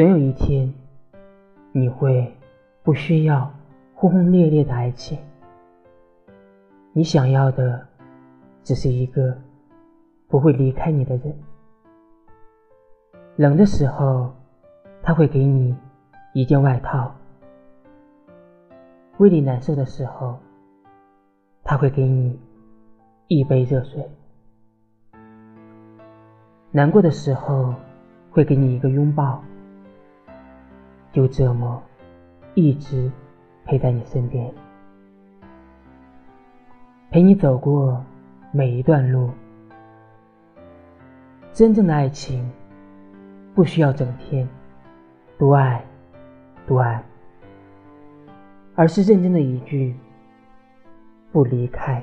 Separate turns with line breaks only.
总有一天，你会不需要轰轰烈烈的爱情，你想要的只是一个不会离开你的人。冷的时候，他会给你一件外套；胃里难受的时候，他会给你一杯热水；难过的时候，会给你一个拥抱。就这么一直陪在你身边，陪你走过每一段路。真正的爱情。不需要整天多爱多爱，而是认真的一句不离开。